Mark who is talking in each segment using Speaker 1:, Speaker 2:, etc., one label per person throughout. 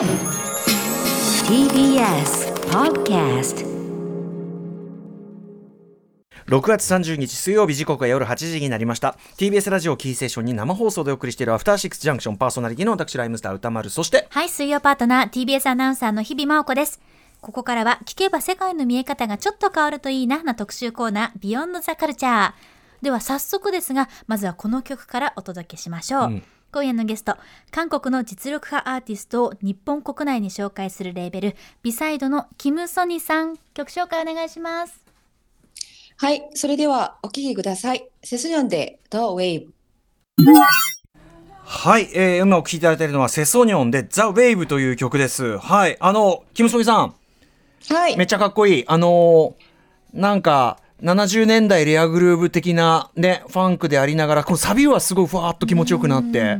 Speaker 1: TBS Podcast
Speaker 2: 6月30日水曜日時刻は夜8時になりました TBS ラジオキーセーションに生放送でお送りしているアフターシックスジャンクションパーソナリティの私ライムスター歌丸そして
Speaker 3: はい、水曜パートナー TBS アナウンサーの日々真央子です。ここからは聞けば世界の見え方がちょっと変わるといいなな特集コーナービヨンドザカルチャー。では早速ですが、まずはこの曲からお届けしましょう。
Speaker 2: うん
Speaker 3: 今夜のゲスト、韓国の実力派アーティストを日本国内に紹介するレーベル、ビサイドのキム・ソニさん、曲紹介お願いします。
Speaker 4: はい、それではお聴きください。セスニョンで The Wave。
Speaker 2: はい、えー、今お聴きいただいているのはセソニョンでザ・ウェイブという曲ですはいあのキムソギさん
Speaker 4: はい。
Speaker 2: めっちゃかっこいいあのーなんか70年代レアグルーブ的なねファンクでありながらこのサビはすごいふわーっと気持ちよくなって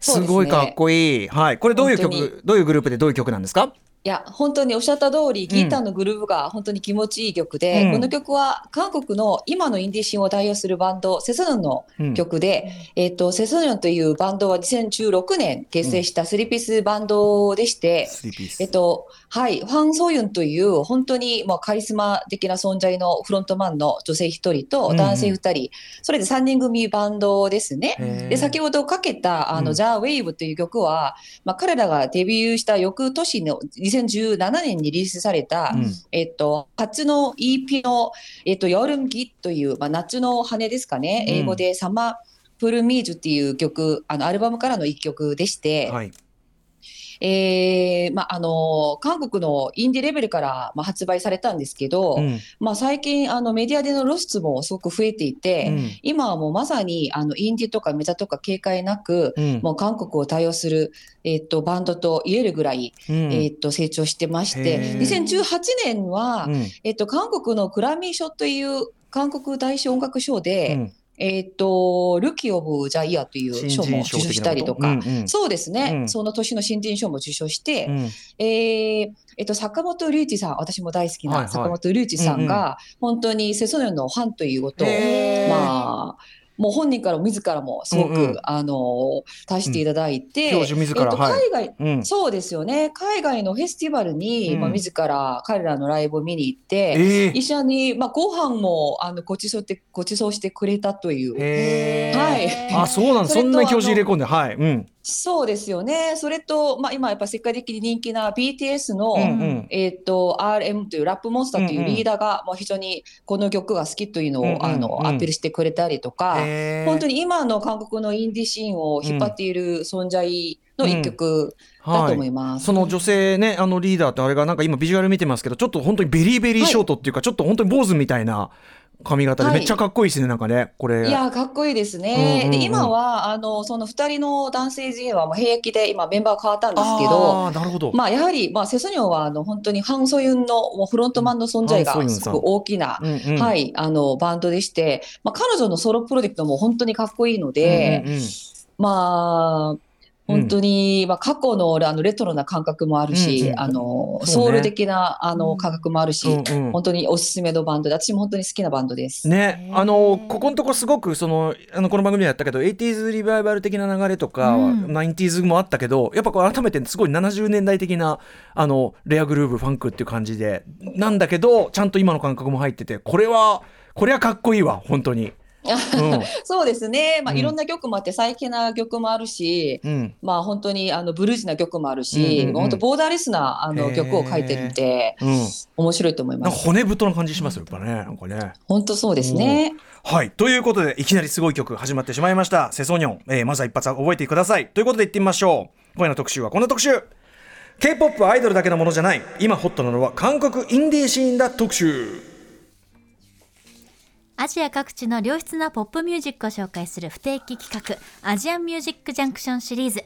Speaker 2: すごいかっこいい、はい。これどういう曲どういうグループでどういう曲なんですか？
Speaker 4: いや、本当におっしゃった通り、ギターのグルーヴが本当に気持ちいい曲で、
Speaker 2: うん。
Speaker 4: この曲は韓国の今のインディーシーンを代表するバンド、セソニョンの曲で、えっ、と、セソニョンというバンドは2016年結成したスリーピースバンドでして、
Speaker 2: スリーピース。
Speaker 4: えっと、はい、ファン・ソユンという本当にもうカリスマ的な存在のフロントマンの女性一人と男性二人、それで3人組バンドですね。で、先ほどかけた、あの、
Speaker 2: うん。
Speaker 4: ザ・ウェイブという曲は、まあ、彼らがデビューした翌年の2017年にリリースされた、
Speaker 2: うん。
Speaker 4: えっと、初の EP の、えっと、ヨルムギという、まあ、夏の羽ですかね、
Speaker 2: うん。
Speaker 4: 英語でサマープルミーズっていう曲、あの、アルバムからの一曲でして、
Speaker 2: はい
Speaker 4: えーまあ、あの韓国のインディレベルから、まあ、発売されたんですけど、
Speaker 2: うん。
Speaker 4: まあ、最近あのメディアでの露出もすごく増えていて、
Speaker 2: うん。
Speaker 4: 今はもうまさにあのインディとかメタとか警戒なく、
Speaker 2: うん。
Speaker 4: もう韓国を対応する、えっとバンドと言えるぐらい、
Speaker 2: うん。
Speaker 4: えっと成長してまして、
Speaker 2: へー。
Speaker 4: 2018年は、
Speaker 2: うん。
Speaker 4: えっと韓国のグラミー賞という韓国大賞音楽賞で、
Speaker 2: うん
Speaker 4: えっとルキー・オブ・ザ・イヤーという
Speaker 2: 新
Speaker 4: 賞も受賞したりとか、
Speaker 2: うんうん。
Speaker 4: そうですね、
Speaker 2: うん。
Speaker 4: その年の新人賞も受賞して、
Speaker 2: うん。
Speaker 4: えーえっと、坂本龍一さん、私も大好き
Speaker 2: はいは
Speaker 4: ない。坂本龍一さ
Speaker 2: うんうん。
Speaker 4: んが、本当にセソニョンのファンということを、まあ、もう本人からも自らもすごく、
Speaker 2: うんうん。
Speaker 4: あの出していただいて、
Speaker 2: 教授自ら
Speaker 4: えっと、
Speaker 2: はい。
Speaker 4: 海外、
Speaker 2: うん。
Speaker 4: そうですよね、海外のフェスティバルに、
Speaker 2: うん。
Speaker 4: まあ、自ら彼らのライブを見に行って、
Speaker 2: えー
Speaker 4: 一緒に、まあ、ご飯もあのごちそうってごちそうしてくれたという。はい。
Speaker 2: あそうなんだ。そんな教授入れ込んではい。うん
Speaker 4: そうですよね。それと、まあ、今やっぱ世界的に人気な BTS の、
Speaker 2: うんうん。
Speaker 4: えっと、RM というラップモンスターというリーダーが、もう非常にこの曲が好きというのを、
Speaker 2: うんうん
Speaker 4: あの
Speaker 2: うん
Speaker 4: アピールしてくれたりとか、本当に今の韓国のインディシーンを引っ張っている存在の一曲だと思います。
Speaker 2: その女性ねあのリーダーってあれがなんか今ビジュアル見てますけどちょっと本当にベリーベリーショートっていうか、ちょっと本当に坊主みたいな髪型で。
Speaker 4: はい。
Speaker 2: めっちゃかっこいいですね、なんかね。これ。
Speaker 4: いやーかっこいいですね。
Speaker 2: うんうんうん。
Speaker 4: で今はあのその2人の男性陣はもう兵役で今メンバー変わったんですけど、
Speaker 2: あーなるほど、
Speaker 4: まあ、やはり、まあ、セソニョンはあの本当にハン・ソユンのもうフロントマンの存在がすごく大きな、
Speaker 2: うんうん。
Speaker 4: はい、あのバンドでして、まあ、彼女のソロプロジェクトも本当にかっこいいので、
Speaker 2: うんうんうん。
Speaker 4: まあ本当に、まあ、過去のあのレトロな感覚もあるし、
Speaker 2: うんうん。
Speaker 4: あの
Speaker 2: ね。
Speaker 4: ソウル的なあの感覚もあるし、
Speaker 2: うんうん。
Speaker 4: 本当におすすめのバンドで私も本当に好きなバンドです。
Speaker 2: ね、あのここのところすごくそのあのこの番組でやったけど 80s リバイバル的な流れとか、
Speaker 3: うん。
Speaker 2: 90s もあったけどやっぱこう改めてすごい70年代的なあのレアグルーブファンクっていう感じで。なんだけどちゃんと今の感覚も入っててこれはこれはかっこいいわ本当に。うん
Speaker 4: そうですね、まあ
Speaker 2: うん
Speaker 4: いろんな曲もあって最近な曲もあるし、
Speaker 2: うん
Speaker 4: まあ本当にあのブルージーな曲もあるし、
Speaker 2: うん
Speaker 4: 本当ボーダーレスなあの曲を書いてるんで、
Speaker 2: うん、
Speaker 4: 面白いと思います。
Speaker 2: 骨太な感じしますよやっぱねなんかね。
Speaker 4: 本当そうですね。
Speaker 2: はい。ということで、いきなりすごい曲始まってしまいました。セソニョン。えーまずは一発覚えてください。ということで行ってみましょう。今夜の特集はこんな特集。K-POP はアイドルだけのものじゃない。今ホットなのは韓国インディーシーンだ特集。
Speaker 3: アジア各地の良質なポップミュージックを紹介する不定期企画アジアンミュージックジャンクションシリーズ。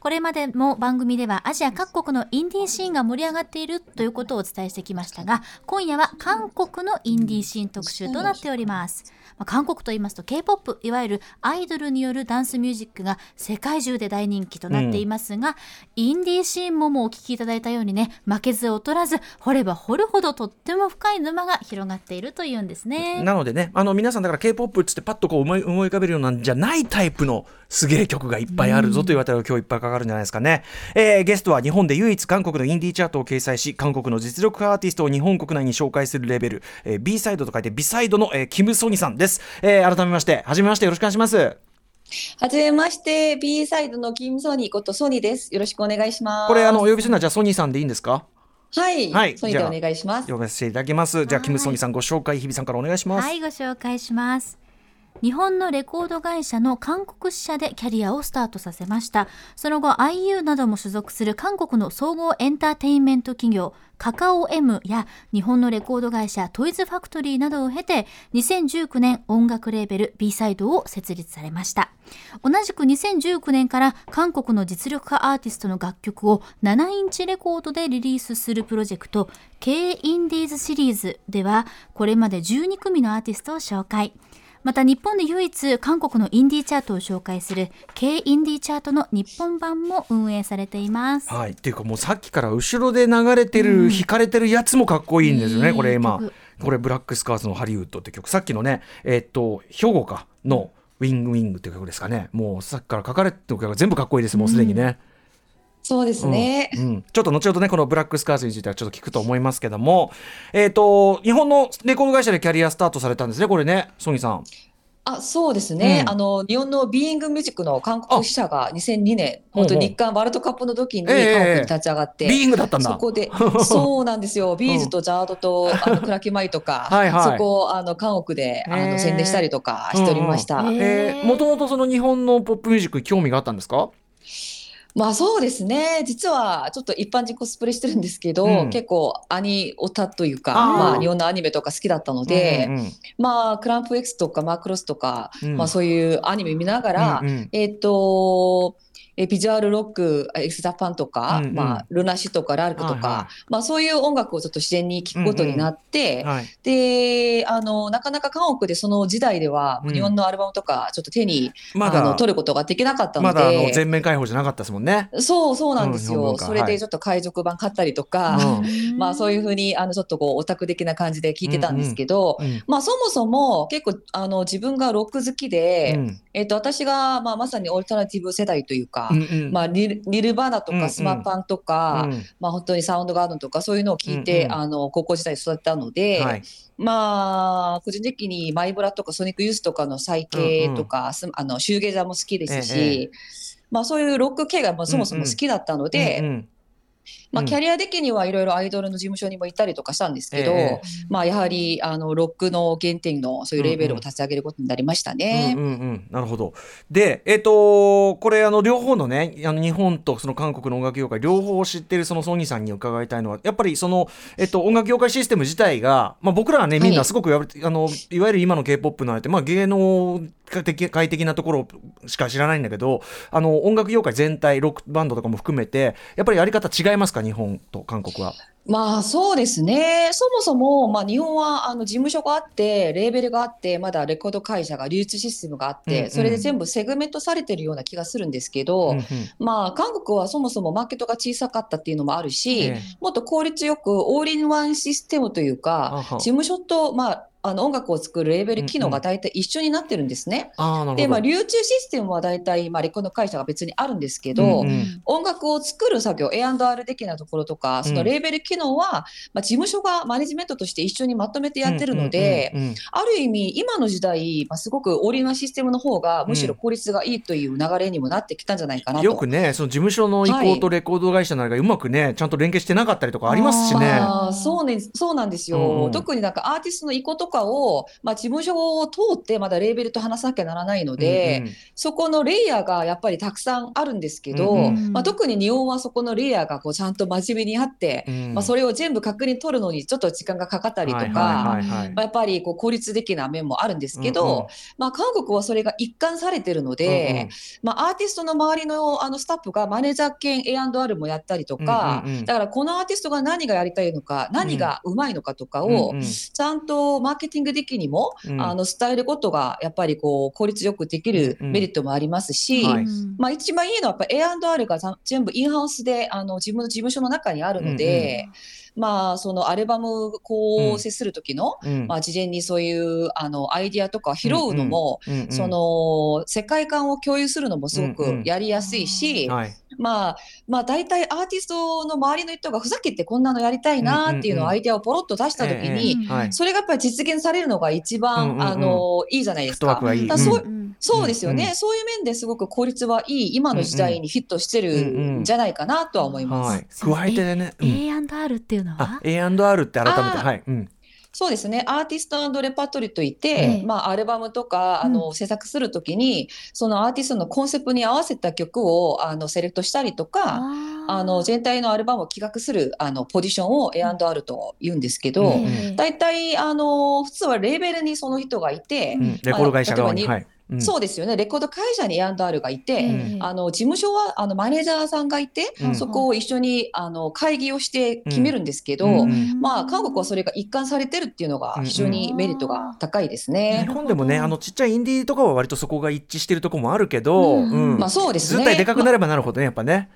Speaker 3: これまでも番組ではアジア各国のインディーシーンが盛り上がっているということをお伝えしてきましたが今夜は韓国のインディーシーン特集となっております、まあ韓国と言いますと K-POP いわゆるアイドルによるダンスミュージックが世界中で大人気となっていますが、インディーシーンももうお聞きいただいたようにね負けず劣らず掘れば掘るほどとっても深い沼が広がっているというんですね。
Speaker 2: なのでね、あの皆さんだから K-POP っつってパッとこう思い思い浮かべるようなんじゃないタイプのすげえ曲がいっぱいあるぞというあたりを今日いっぱいかかかるんじゃないですかね、えー、ゲストは日本で唯一韓国のインディーチャートを掲載し韓国の実力派アーティストを日本国内に紹介するレベル、えー、B サイドと書いて B サイドの、えー、キム・ソニさんです、えー、改めましてはじめましてよろしくお願いします。
Speaker 4: はじめまして B サイドのキム・ソニーことソニーです。よろしくお願いします。
Speaker 2: これあのお呼びするのはじゃあソニーさんでいいんですか？
Speaker 4: はい、はい、ソニーでお願いします。
Speaker 2: 呼ばせていただきます。じゃあキム・ソニーさんご紹介日比さんからお願いします。
Speaker 3: はいご紹介します日本のレコード会社の韓国支社でキャリアをスタートさせました。その後 IU なども所属する韓国の総合エンターテインメント企業カカオ M や日本のレコード会社トイズファクトリーなどを経て2019年音楽レーベル B サイドを設立されました。同じく2019年から韓国の実力派アーティストの楽曲を7インチレコードでリリースするプロジェクト K インディーズシリーズではこれまで12組のアーティストを紹介。また日本で唯一韓国のインディーチャートを紹介する K インディーチャートの日本版も運営されています。
Speaker 2: はい、っていうかもうさっきから後ろで流れてる、うん、弾かれてるやつもかっこいいんですよね、これ今。これブラックスカーズのハリウッドって曲。さっきのねえー、っと兵庫かのウィングウィングっていう曲ですかね。もうさっきから書かれてる曲が全部かっこいいです。もうすでにね。うん
Speaker 4: そうですね、
Speaker 2: うん、うん、ちょっと後ほどねこのブラックスカーツについてはちょっと聞くと思いますけども。えっ、ー、と日本のレコード会社でキャリアスタートされたんですねこれねソニーさん。
Speaker 4: あそうですね、うん、あの日本のビーイングミュージックの韓国支社が2002年、本当日韓ワールドカップの時に韓国に立ち上がって、え
Speaker 2: ー、ビーイングだったんだ。
Speaker 4: そこで、そうなんですよ、 B'z と ZARD とあの倉木麻衣とか、はいはい、そこをあの韓国であの宣伝したりとかしておりました。
Speaker 2: もともとその日本のポップミュージックに興味があったんですか？
Speaker 4: まあそうですね。実はちょっと一般人コスプレしてるんですけど、うん、結構アニオタというかまあ、日本のアニメとか好きだったので、うんうん、まあクランプ X とかマクロスとか、うん、まあ、そういうアニメ見ながら、うんうん、えっ、ー、とえビジュアルロック、 X JAPAN とか、うんうん、まあ、 LUNA SEA とかラルクとか、はいはい、まあ、そういう音楽をちょっと自然に聴くことになって、うんうんはい、であのなかなか韓国でその時代では、日本のアルバムとかちょっと手に、まあの取ることができなかったので。ま
Speaker 2: 全面開放じゃなかったですもんね。
Speaker 4: そうそうなんですよ、うん、それでちょっと海賊版買ったりとか、はい、まあそういうふうにあのちょっとこうオタク的な感じで聞いてたんですけど、うんうん、まあそもそも結構あの自分がロック好きで、えっ、ー、と私が、まあ、まさにオルタナティブ世代というか、うんうん、まあニニルバーナとかスマパンとか、うん。うん、まあ、本当にサウンドガードンとかそういうのを聞いて、うんうん、あの高校時代育ったので、はい、まあ個人的にマイブラとかソニックユースとかの再建とか、うんうん、あのシューゲーザーも好きですし、ええ、まあ、そういうロック系がそもそも好きだったので。うんうんまあ、キャリア的にはいろいろアイドルの事務所にも行ったりとかしたんですけど、えー、まあ、やはりあのロックの原点のそういうレーベルを立ち上げることになりましたね。
Speaker 2: うんうんうん、なるほど。で、えーと、これあの両方のねあの日本とその韓国の音楽業界両方を知っているそのソニーさんに伺いたいのはやっぱりその、えーと、音楽業界システム自体が、まあ、僕らはねみんなすごく、はい、あのいわゆる今の k p o p のあれって、まあ、芸能界的なところしか知らないんだけどあの音楽業界全体ロックバンドとかも含めてやっぱりやり方違いますか？日本と韓国は。
Speaker 4: まあそうですね、そもそも、まあ、日本はあの事務所があって、レーベルがあって、まだレコード会社が流通システムがあって、うんうん、それで全部セグメントされてるような気がするんですけど、うんうん、まあ、韓国はそもそもマーケットが小さかったっていうのもあるし、もっと効率よくオールインワンシステムというか、事務所と、まあ、あの音楽を作るレーベル機能が大体一緒になってるんですね。うんうん、で、まあ、流通システムは大体、まあ、レコード会社が別にあるんですけど、うんうん、音楽を作る作業、A&R 的なところとか、そのレーベル機能は、まあ、事務所がマネジメントとして一緒にまとめてやってるので、ある意味、今の時代、まあ、すごくオーリーなシステムの方が、むしろ効率がいいという流れにもなってきたんじゃないかなと。
Speaker 2: よくね、その事務所の意向とレコード会社ながうまくね、ちゃんと連携してなかったりとかありますしね。
Speaker 4: あそうねそうなんですよ、うん、特になんかアーティストの意向とかを、まあまあ、事務所を通ってまだレーベルと話さなきゃならないので、うんうん、そこのレイヤーがやっぱりたくさんあるんですけど、うんうん、まあ、特に日本はそこのレイヤーがこうちゃんと真面目にあって、うん、まあ、それを全部確認取るのにちょっと時間がかかったりとか、やっぱりこう効率的な面もあるんですけど、うんうん、まあ、韓国はそれが一貫されてるので、うんうん、まあ、アーティストの周りのあのスタッフがマネージャー兼 A&R もやったりとか、だからこのアーティストが何がやりたいのか何がうまいのかとかをちゃんとマーケティング的にも、
Speaker 2: うん。
Speaker 4: あの伝えることがやっぱりこう効率よくできる
Speaker 2: うんうん。
Speaker 4: メリットもありますし、
Speaker 2: はい。
Speaker 4: まあ、一番いいのはやっぱ A&R がざ全部インハウスであの自分の事務所の中にあるので、まあ、そのアルバム構成する時の、
Speaker 2: うん。
Speaker 4: まあ、事前にそういうあのアイディアとかを拾うのも、
Speaker 2: うんうん
Speaker 4: その世界観を共有するのもすご
Speaker 2: うんう
Speaker 4: く
Speaker 2: ん。
Speaker 4: やりやすいし、
Speaker 2: はい。
Speaker 4: まあ、まあ大体アーティストの周りの人がふざけてこんなのやりたいなっていうのをアイデアをポロッと出した時
Speaker 2: え
Speaker 4: に、
Speaker 3: うん
Speaker 2: はい。
Speaker 4: それがやっぱり実現されるのが一番、
Speaker 2: うんうんうん。
Speaker 4: あのいいじゃないですかそうですよね、
Speaker 2: うんうん。
Speaker 4: そういう面ですごく効率はいい今の時代にフィットしてるんじゃないかなとは思います。
Speaker 2: はい。加えてね、うん。
Speaker 3: A&R っていうの
Speaker 2: あ
Speaker 3: は
Speaker 2: A&R って改めて。はい、うん、
Speaker 4: そうですね。アーティストレパートリーといって、
Speaker 3: ええ。
Speaker 4: まあ、アルバムとか、あの、制作するときに、そのアーティストのコンセプトに合わせた曲を、あの、セレクトしたりとか、あの、全体のアルバムを企画する、あの、ポジションを A&R と言うんですけど、
Speaker 2: うん。
Speaker 3: ええ
Speaker 4: 大体、あの、普通はレーベルにその人がいて、
Speaker 2: うん。レコード会社側に、うん。
Speaker 4: そうですよね。レコード会社に A&R がいて、
Speaker 3: ええ
Speaker 4: あの事務所はあのマネージャーさんがいて、
Speaker 2: うん。
Speaker 4: そこを一緒にあの会議をして決めるんですけど、
Speaker 2: うん。うん。
Speaker 4: まあ、韓国はそれが一貫されてるっていうのが非常にメリットが高いですね。
Speaker 2: 日本でもねあのちっちゃいインディーとかは割とそこが一致してるところもあるけど、
Speaker 3: うん。
Speaker 2: うん。
Speaker 4: まあそうですね。
Speaker 2: でかくなればなるほどねやっぱね、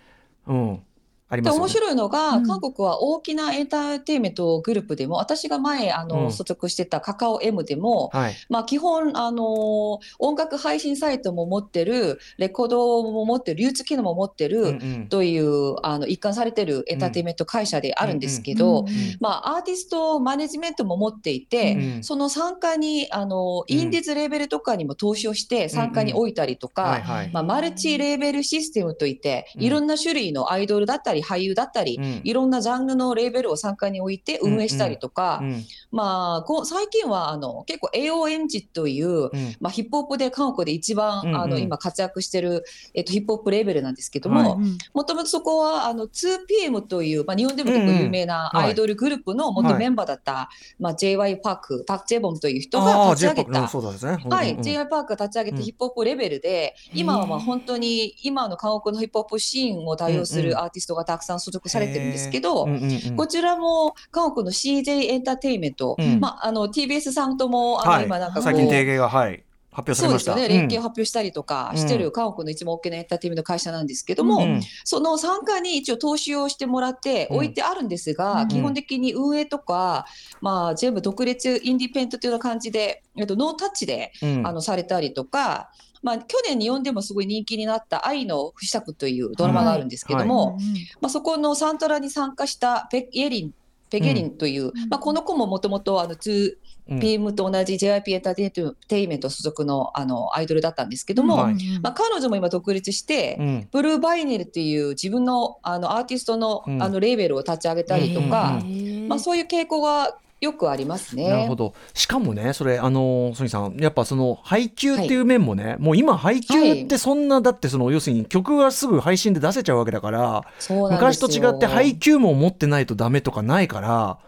Speaker 2: うんありますよね。
Speaker 4: 白いのが、
Speaker 3: うん。
Speaker 4: 韓国は大きなエンターテインメントグループでも私が前あの、
Speaker 2: うん。
Speaker 4: 所属してたカカオ M でも、
Speaker 2: はい、
Speaker 4: まあ、基本あの音楽配信サイトも持ってるレコードも持ってる流通機能も持ってる、
Speaker 2: うんうん。
Speaker 4: というあの一貫されてるエンターテインメント会社であるんですけど、
Speaker 3: うん
Speaker 4: まあ、アーティストマネジメントも持っていて、
Speaker 2: うん
Speaker 4: その参加にあのインディーズレーベルとかにも投資をして参加に置いたりとか、マルチレーベルシステムといって、
Speaker 2: うん。
Speaker 4: いろんな種類のアイドルだったり俳優だったり、
Speaker 2: うん。
Speaker 4: いろんなジャンルのレーベルを参加に置いて運営したりとか、
Speaker 2: うん。
Speaker 4: まあ、こう最近はあの結構 AONG という、
Speaker 2: うん。
Speaker 4: まあ、ヒップホップで韓国で一番、
Speaker 2: うんうん。
Speaker 4: あの今活躍してる、えっと、ヒップホップレーベルなんですけども、もともとそこはあの 2PM という、まあ、日本でも結構有名な
Speaker 2: うんうん
Speaker 4: アイドルグループの元メンバーだった、まあ、JY パーク、パク・ジェボンという人
Speaker 2: あ
Speaker 4: が
Speaker 2: あ
Speaker 4: 立ち上げた。
Speaker 2: そうですね。
Speaker 4: はい、
Speaker 2: うんうん。
Speaker 4: JY パークが立ち上げたヒップホップレベルで、今はまあ本当に今の韓国のヒップホップシーンを対応す
Speaker 2: うんうん。
Speaker 4: るアーティストがたくさん所属されてるんですけど、
Speaker 2: うんうんうん。
Speaker 4: こちらも韓国の CJ エンターテインメント、
Speaker 2: うん。
Speaker 4: まあ、あの TBS さんともあの
Speaker 2: はい。
Speaker 4: 今なんかこう、
Speaker 2: 最近提携がはい発表されました。
Speaker 4: そうですよね、連携を発表したりとかしてる
Speaker 2: うん
Speaker 4: 韓国の一番大きなエンターテインメント会社なんですけども、
Speaker 2: うん
Speaker 4: その参加に一応投資をしてもらって
Speaker 2: うん。
Speaker 4: 置いてあるんですが、
Speaker 3: うん
Speaker 4: 基本的に運営とか、まあ、全部独立インディペントというような感じで、えっと、ノータッチで、
Speaker 2: うん。
Speaker 4: あのされたりとか、まあ、去年日本でもすごい人気になった「愛の不死作」というドラマがあるんですけども、まあ、そこのサントラに参加したペイエリンペゲリンという、まあ、この子ももともとあの 2PM と同じ JYP エンターテインメント所属のあのアイドルだったんですけども、
Speaker 2: はい。
Speaker 4: まあ、彼女も今独立して、
Speaker 2: うん。
Speaker 4: ブルーバイネルっていう自分のあのアーティストの,、
Speaker 2: うん。
Speaker 4: あのレーベルを立ち上げたりとか、
Speaker 2: うん
Speaker 4: まあ、そういう傾向がよくありますね。
Speaker 2: なるほど。しかもねそれあのソニーさんやっぱその配給っていう面もね、もう今配給ってそんな、だってその要するに曲がすぐ配信で出せちゃうわけだから昔と違って配給も持ってないとダメとかないから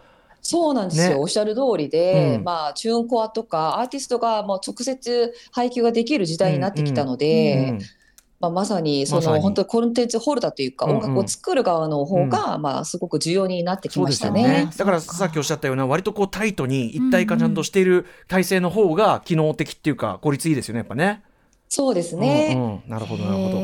Speaker 4: そうなんですよ、
Speaker 2: ね。
Speaker 4: おっしゃる通りで、
Speaker 2: うん。
Speaker 4: まあ、チューンコアとかアーティストがもう直接配給ができる時代になってきたので、
Speaker 2: うん
Speaker 4: まあ、まさにその本当にコンテンツホルダーというか、
Speaker 2: うんうん。
Speaker 4: 音楽を作る側の方が、まあ、すごく重要になってきました
Speaker 2: そうですよ
Speaker 4: ね。
Speaker 2: だからさっきおっしゃったような割とこうタイトに一体化ちゃんとしている体制の方が機能的っていうか効率いいですよねやっぱね。
Speaker 4: そうですね、
Speaker 2: うんうん。なるほどなるほど。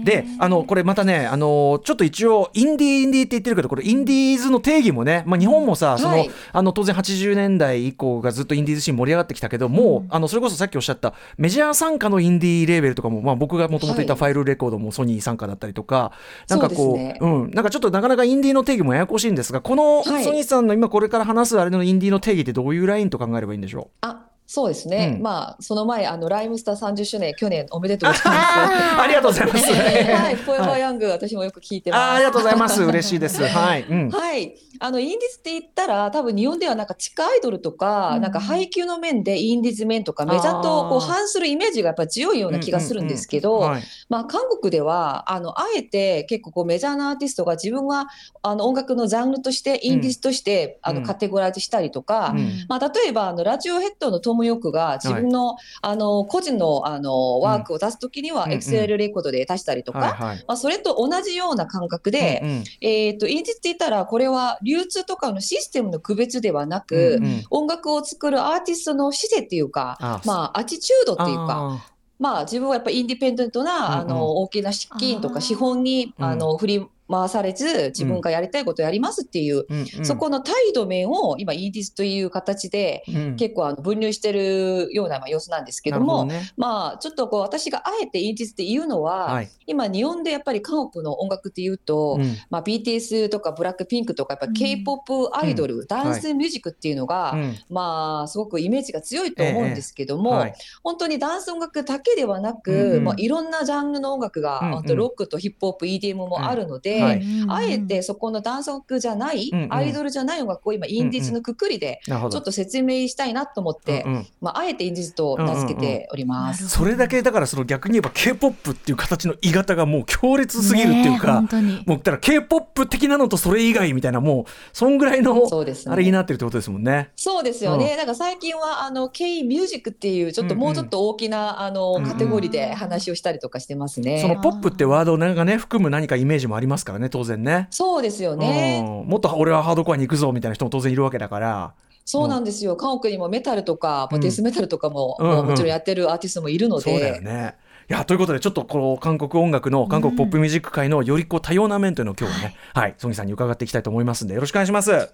Speaker 3: ど
Speaker 2: であのこれまたねあのちょっと一応インディーインディーって言ってるけどこれインディーズの定義もね、まあ、日本もさその、
Speaker 4: はい
Speaker 2: あの当然80年代以降がずっとインディーズシーン盛り上がってきたけどもう、あのそれこそさっきおっしゃったメジャー参加のインディーレーベルとかも、まあ、僕がもともといた
Speaker 4: はい。
Speaker 2: ファイルレコードもソニー参加だったりとか、なんかこう
Speaker 4: ね。
Speaker 2: うん、なんかちょっとなかなかインディーの定義もややこしいんですがこのソ
Speaker 4: はい。
Speaker 2: ニーさんの今これから話すあれのインディーの定義ってどういうラインと考えればいいんでしょ
Speaker 4: あそうですね、
Speaker 2: うん。
Speaker 4: まあその前あのライムスター30周年去年おめでとうございます。
Speaker 2: う ありがとうございます。
Speaker 4: はい、フォーエバーヤング、私もよく聞いてます。
Speaker 2: あーありがとうございます。嬉しいです。はい、うん。
Speaker 4: はい、あのインディーズって言ったら多分日本ではなんか地下アイドルとか、
Speaker 3: うん。
Speaker 4: なんか配給の面でインディーズ面とかメジャーとこう反するイメージがやっぱ強いような気がするんですけど、まあ、韓国ではあのあえて結構こうメジャーなアーティストが自分があの音楽のジャンルとしてインディーズとして、
Speaker 2: うん。
Speaker 4: あのカテゴライズしたりとか、
Speaker 2: うん。
Speaker 4: まあ、例えばあのラジオヘッドのトム・ヨークが自分の,、あの個人のあのワークを出すときには、
Speaker 2: うん。うん
Speaker 4: XL レコードで出したりとか、
Speaker 2: はいはい。
Speaker 4: まあ、それと同じような感覚で、
Speaker 2: うんうん。
Speaker 4: えー、とインディスって言ったらこれは流通とかのシステムの区別ではなく、
Speaker 2: うんうん。
Speaker 4: 音楽を作るアーティストの姿勢っていうか
Speaker 2: あ
Speaker 4: まあ、アティチュードっていうか。まあ、自分はやっぱインディペンデントな、
Speaker 2: うんうん。
Speaker 4: あの大きな資金とか資本に
Speaker 2: うん。
Speaker 4: あの振り回されず自分がやりたいことをやりますっていう、
Speaker 2: うん。うん
Speaker 4: そこの態度面を今インディスという形で
Speaker 2: うん。
Speaker 4: 結構あの分類してるようなまあ様子なんですけども
Speaker 2: どね。
Speaker 4: まあちょっとこう私があえてインディスって言うのは、
Speaker 2: はい。
Speaker 4: 今日本でやっぱり韓国の音楽っていうと、
Speaker 2: うん。
Speaker 4: まあ、BTS とかブラックピンクとかやっぱ
Speaker 3: うん
Speaker 4: K-POP アイドル、ダンスミュージックっていうのが、
Speaker 2: うん。
Speaker 4: まあすごくイメージが強いと思うんですけども、
Speaker 2: はい
Speaker 4: 本当にダンス音楽だけではなく、
Speaker 2: うんうん。
Speaker 4: まあ、いろんなジャンルの音楽が、
Speaker 2: うんうん。
Speaker 4: ロックとヒップホップ EDM もあるので、
Speaker 2: はい。
Speaker 4: あえてそこのダンス音楽じゃない、
Speaker 2: うんうん。
Speaker 4: アイドルじゃない音楽を今インディーズのくくりでちょっと説明したいなと思って、
Speaker 2: うんうん
Speaker 4: まあ、あえてインディーズと名付けております。
Speaker 3: うんうん
Speaker 2: それだけだからその逆に言えば K-POP っていう形の鋳型がもう強烈すぎるっていうか、
Speaker 3: 本当に。
Speaker 2: もうだから K-POP 的なのとそれ以外みたいなもうそんぐらいのあれになってるってことですもんね。
Speaker 4: そうですよね。だから最近はあの K ミュージックっていうちょっともうちょっと大きなあの
Speaker 2: うんうん。
Speaker 4: カテゴリーで話をしたりとかしてますね。
Speaker 2: そのポップってワードがね含む何かイメージもありますからね当然ね。
Speaker 4: そうですよね。
Speaker 2: うんもっと俺はハードコアに行くぞみたいな人も当然いるわけだから。
Speaker 4: そうなんですよ。韓国にもメタルとか、デスメタルとかも、
Speaker 2: うんうん
Speaker 4: もちろんやってるアーティストもいるので。
Speaker 2: そうだよね。いやということでちょっとこの韓国音楽の韓国ポップミュージック界のよりこう多様な面というのを今日はね、はい、ソニーさんに伺っていきたいと思いますんでよろしくお願いします。
Speaker 4: よ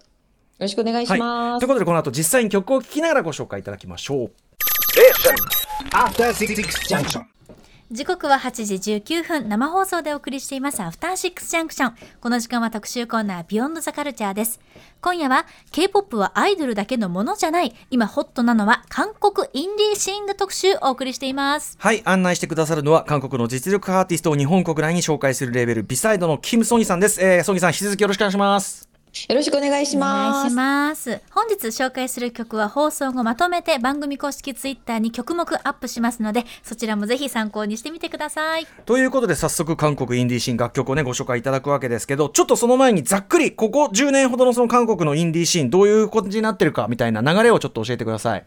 Speaker 4: ろしくお願いします。
Speaker 2: ということでこの後実際に曲を聴きながらご紹介いただきましょう。
Speaker 3: 時刻は8時19分生放送でお送りしていますアフターシックスジャンクションこの時間は特集コーナービヨンドザカルチャーです今夜は K-POP はアイドルだけのものじゃない今ホットなのは韓国インディーシンの特集お送りしています
Speaker 2: はい、案内してくださるのは韓国の実力派アーティストを日本国内に紹介するレーベルビサイドのキム・ソニさんです。えー、ソニさん引き続きよろしくお願いします。
Speaker 4: よろしくお願いし
Speaker 3: お
Speaker 4: ます。
Speaker 3: 願いします本日紹介する曲は放送後まとめて番組公式ツイッターに曲目アップしますのでそちらもぜひ参考にしてみてください
Speaker 2: ということで早速韓国インディーシーン楽曲をねご紹介いただくわけですけどちょっとその前にざっくりここ10年ほどのその韓国のインディーシーンどういう感じになってるかみたいな流れをちょっと教えてください。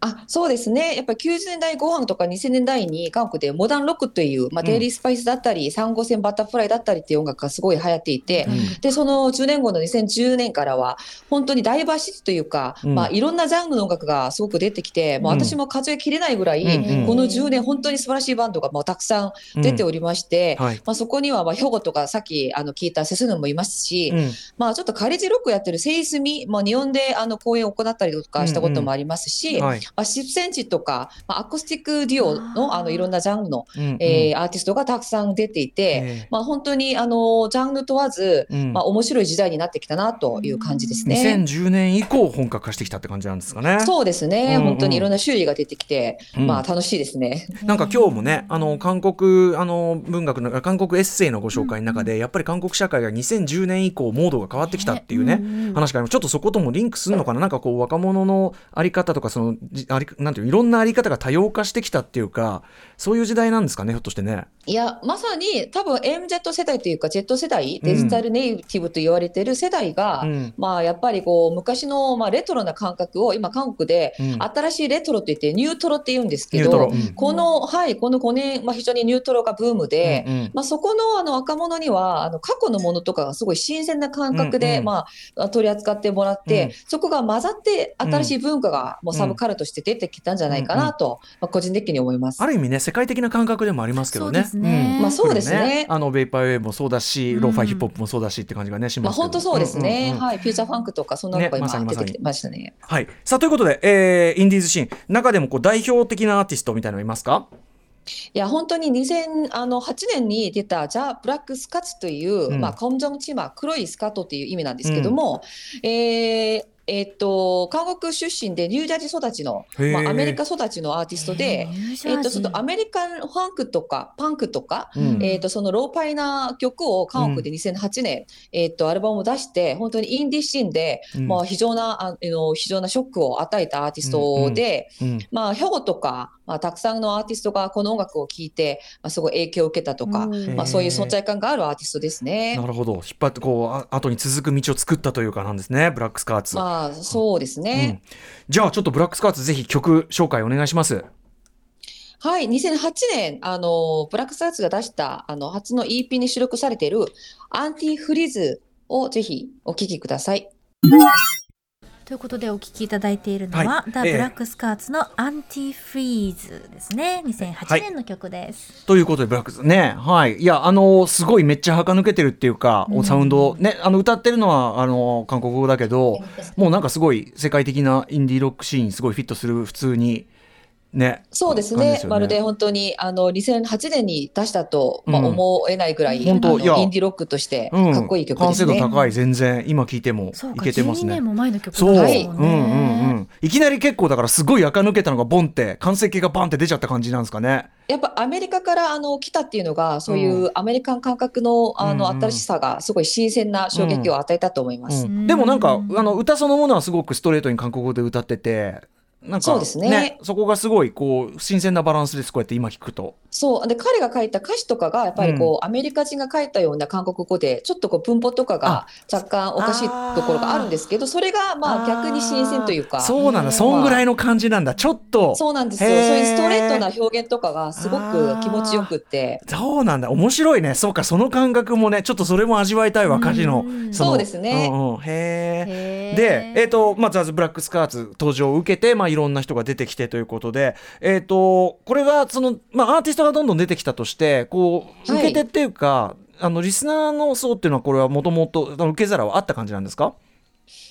Speaker 4: あそうですね。やっぱり90年代後半とか2000年代に韓国でモダンロックという、まあ、
Speaker 2: うん。
Speaker 4: デイリースパイスだったり、三号線バタフライだったりっていう音楽がすごい流行っていて、で、その10年後の2010年からは、本当にダイバーシティというか、
Speaker 2: うん。
Speaker 4: まあ、いろんなジャンルの音楽がすごく出てきて、もう
Speaker 2: うん。
Speaker 4: 私も数えきれないぐらい、
Speaker 2: うんうん
Speaker 4: この10年本当に素晴らしいバンドがもうたくさん出ておりまして、
Speaker 2: はい。
Speaker 4: まあ、そこには、まあ、兵庫とかさっきあの聞いたセスヌもいますし、
Speaker 2: うん。
Speaker 4: まあ、ちょっとカレッジロックやってるセイスミ、まあ、日本であの公演を行ったりとかしたこともありますし、
Speaker 2: はい。
Speaker 4: まあ、10センチとか、まあ、アコースティックデュオのあのいろんなジャンルの、
Speaker 2: うんうん。
Speaker 4: えーアーティストがたくさん出ていて、
Speaker 2: ええ。
Speaker 4: まあ、本当にあのジャンル問わず、
Speaker 2: うん。
Speaker 4: まあ、面白い時代になってきたなという感じですね。
Speaker 2: 2010年以降本格化してきたって感じなんですかね。
Speaker 4: そうですね、
Speaker 2: うんうん。
Speaker 4: 本当にいろんな種類が出てきて、
Speaker 2: うん。
Speaker 4: まあ楽しいですね。
Speaker 2: なんか今日もね、あの韓国あの文学の韓国エッセイのご紹介の中で、やっぱり韓国社会が2010年以降モードが変わってきたっていうね、
Speaker 3: うんうん
Speaker 2: 話があります。ちょっとそこともリンクするのかな、なんかこう若者のあり方とかそのじありなんていういろんなあり方が多様化してきたっていうか、そういう時代なんですかね、ひょっとしてね。
Speaker 4: いや、まさに多分 MZ 世代というか、Z 世代、デジタルネイティブと言われてる世代が、
Speaker 2: うん。
Speaker 4: まあやっぱりこう昔のまあレトロな感覚を今韓国で
Speaker 2: うん。
Speaker 4: 新しいレトロって言ってニュートロって言うんですけど、
Speaker 2: うん。
Speaker 4: このはいこの5年まあ非常にニュートロがブームで、
Speaker 2: うんうん。
Speaker 4: まあそこのあの若者にはあの過去のものとかがすごい新鮮な感覚で、
Speaker 2: うんうん。
Speaker 4: まあ取り扱ってもらって、
Speaker 2: うん。
Speaker 4: そこが混ざって新しい文化がもうサブカルとして出てきたんじゃないかなと、まあ個人的に思います。
Speaker 2: ある意味ね世界的な感覚でもありますけどね。
Speaker 3: そうですね。
Speaker 2: ん。
Speaker 4: まあそうですね。
Speaker 2: あのベイパーウェイもそうだし、
Speaker 3: うん。
Speaker 2: ローファイヒップホップもそうだしって感じがねし
Speaker 4: まあ
Speaker 2: ますけど。
Speaker 4: 本当そうですね、
Speaker 2: んうんうん。
Speaker 4: はい、フューチャーファンクとかそんなのが今出てきてましたね。
Speaker 2: はい。さあ、ということで、えーインディーズシーン、中でもこう代表的なアーティストみたいなのいますか？
Speaker 4: いや本当に2008年に出たザ・ブラックスカツという、
Speaker 2: うん。
Speaker 4: まあ、コムジョンチマ黒いスカートっていう意味なんですけども、えーえーっと韓国出身でニュージャージー育ちの、まあ、アメリカ育ちのアーティストで、えー。っとちょっとアメリカンファンクとかパンクとか、
Speaker 2: うん。
Speaker 4: えーっとそのローパイな曲を韓国で2008年、えーっとアルバムを出して本当にインディーシーンで、
Speaker 2: うん。
Speaker 4: まあ、非常なああの非常なショックを与えたアーティストで、
Speaker 2: うん。
Speaker 4: まあ、兵庫とか、まあ、たくさんのアーティストがこの音楽を聴いて、まあ、すごい影響を受けたとか、
Speaker 3: うん
Speaker 4: まあ、そういう存在感があるアーティストですね
Speaker 2: な。るほど。引っ張って、こう、あ後に続く道を作ったというかなんですね、ブラックスカーツ。
Speaker 4: ままあそうですね。
Speaker 2: うんじゃあちょっとブラックスカーツぜひ曲紹介お願いします。
Speaker 4: はい、2008年、あの、ブラックスターツが出した、あの、初の EP に収録されている、アンティフリーズをぜひお聴きください。
Speaker 3: ということでお聞きいただいているのは、
Speaker 2: はい。
Speaker 3: ザ・
Speaker 2: ええ。
Speaker 3: ブラックスカーツのアンティフリーズですね。2008年の曲です。
Speaker 2: ということでブラックスね。はい。いやあのすごいめっちゃ垢抜けてるっていうか、
Speaker 3: うん。
Speaker 2: サウンドねあの歌ってるのはあの韓国語だけどもうなんかすごい世界的なインディーロックシーンにすごいフィットする普通にね。
Speaker 4: そうですね。
Speaker 2: 感じよ
Speaker 4: まるで本当に、あの、2008年に出したと、まあ、
Speaker 2: うん。
Speaker 4: 思えないぐらい、
Speaker 2: 本当い
Speaker 4: インディロックとして
Speaker 2: うん。
Speaker 4: かっこいい曲
Speaker 2: 完成度
Speaker 4: ですね。
Speaker 2: 高い。全然今聞いてもいけてます
Speaker 3: 12
Speaker 2: ね
Speaker 3: 年も前の曲
Speaker 2: そう、
Speaker 3: なんですもん
Speaker 2: うんうんう
Speaker 3: ね。
Speaker 2: ん。いきなり結構だからすごい垢抜けたのがボンって完成形がバンって出ちゃった感じなんですかね。
Speaker 4: やっぱアメリカからあの来たっていうのが、そういうアメリカン感覚のあの
Speaker 2: うんうん。
Speaker 4: 新しさがすごい新鮮な衝撃を与えたと思います。
Speaker 2: うん。でもなんかあの歌そのものはすごくストレートに韓国語で歌っててなんか
Speaker 4: そうですね。
Speaker 2: そこがすごいこう新鮮なバランスですこうやって今聞くと。
Speaker 4: そう。で、彼が書いた歌詞とかが、やっぱりこう、アメリカ人が書いたような韓国語で、ちょっとこう、文法とかが若干おかしいところがあるんですけど、それがまあ逆に新鮮というか、
Speaker 2: そうなんだ。そんぐらいの感じなんだ。ちょっと。
Speaker 4: そうなんですよ。そういうストレートな表現とかがすごく気持ちよくって。
Speaker 2: そうなんだ。面白いね。そうかその感覚もねちょっとそれも味わいたいわ歌詞の。
Speaker 3: うん
Speaker 2: の
Speaker 4: そうですね。
Speaker 2: うんうん。へえで、えっ、と、まあ、ザズ・ブラックスカーツ登場を受けて、まあ、いろんな人が出てきてということで、えっ、と、これが、その、まあ、アーティストがどんどん出てきたとして、こう、
Speaker 4: はい。
Speaker 2: 受け手っていうか、あの、リスナーの層っていうのは、これはもともと、受け皿はあった感じなんですか？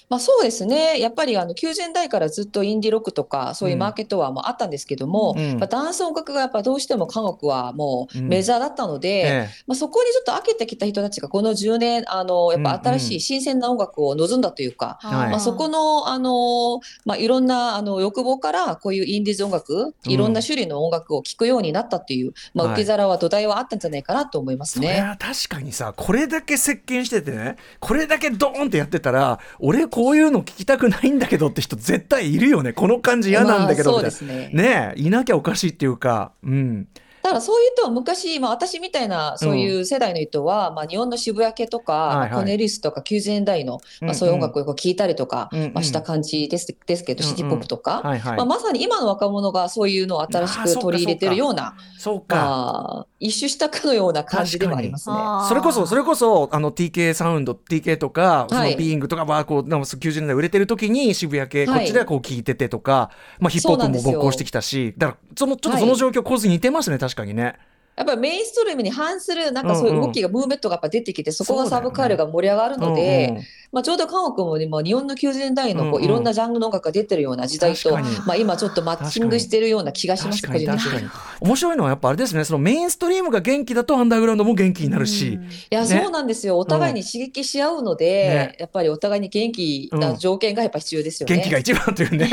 Speaker 4: まあそうですね。やっぱりあの90年代からずっとインディロックとかそういうマーケットはもうあったんですけども、
Speaker 2: うん。
Speaker 4: まあ、ダンス音楽がやっぱどうしても韓国はもう
Speaker 2: うん。
Speaker 4: メジャーだったので、
Speaker 2: ええ。
Speaker 4: まあ、そこにちょっと開けてきた人たちがこの10年あのやっぱ新しい新鮮な音楽を望んだというか、
Speaker 2: はい。
Speaker 4: まあ、そこの、あのまあ、いろんなあの欲望からこういうインディーズ音楽、いろんな種類の音楽を聴くようになったっていう、まあ、
Speaker 2: はい。
Speaker 4: 受け皿は土台はあったんじゃないかなと思いますね。
Speaker 2: は確かにさこれだけ席巻しててねこれだけドーンってやってたら俺こういうの聞きたくないんだけどって人絶対いるよね。この感じ嫌なんだけど
Speaker 4: まあ
Speaker 2: みたいな。
Speaker 4: そうですね。
Speaker 2: ねえいなきゃおかしいっていうか。うん
Speaker 4: だからそういう人は昔、まあ、私みたいなそういう世代の人は、まあ、日本の渋谷系とか、
Speaker 2: はいはい。
Speaker 4: まあコネリスとか90年代の、
Speaker 2: うん
Speaker 4: まあ、そういう音楽をこう聴いたりとか、
Speaker 2: うんうん。
Speaker 4: まあ、した感じですですけど、
Speaker 2: うんうん。
Speaker 4: シティポップとか、
Speaker 2: はいはい、
Speaker 4: まあ、まさに今の若者がそういうのを新しく取り入れてるような、
Speaker 2: そうか、
Speaker 4: まあ、一周したかのような感じでもありますね。
Speaker 2: それこそそれこそあの TK サウンド TK とかその
Speaker 4: はい。
Speaker 2: ビーイングとかはこうなんか90年代売れてる時に渋谷系、
Speaker 4: はい。
Speaker 2: こっちではこう聞いててとか、まあ、ヒップホップも勃興してきたしだからそのちょっと
Speaker 4: はい。
Speaker 2: その状況構図に似てますね確かにね。
Speaker 4: やっぱりメインストリームに反するなんかそういう動きが、ムーブメントがやっぱ出てきて、そこがサブカールが盛り上がるので、まあ、ちょうど韓国も今、日本の90年代のこ
Speaker 2: うんうん。
Speaker 4: ういろんなジャンルの音楽が出てるような時代と、まあ、今ちょっとマッチングしてるような気がします、
Speaker 2: 確かに
Speaker 4: 個人的に。
Speaker 2: 確かに面白いのはやっぱあれですね。そのメインストリームが元気だとアンダーグラウンドも元気になるし、
Speaker 3: うん。
Speaker 4: いや、
Speaker 2: ね。
Speaker 4: そうなんですよ。お互いに刺激し合うので、
Speaker 2: ね。
Speaker 4: やっぱりお互いに元気な条件がやっぱ必要ですよね。
Speaker 2: 元気が一番というね。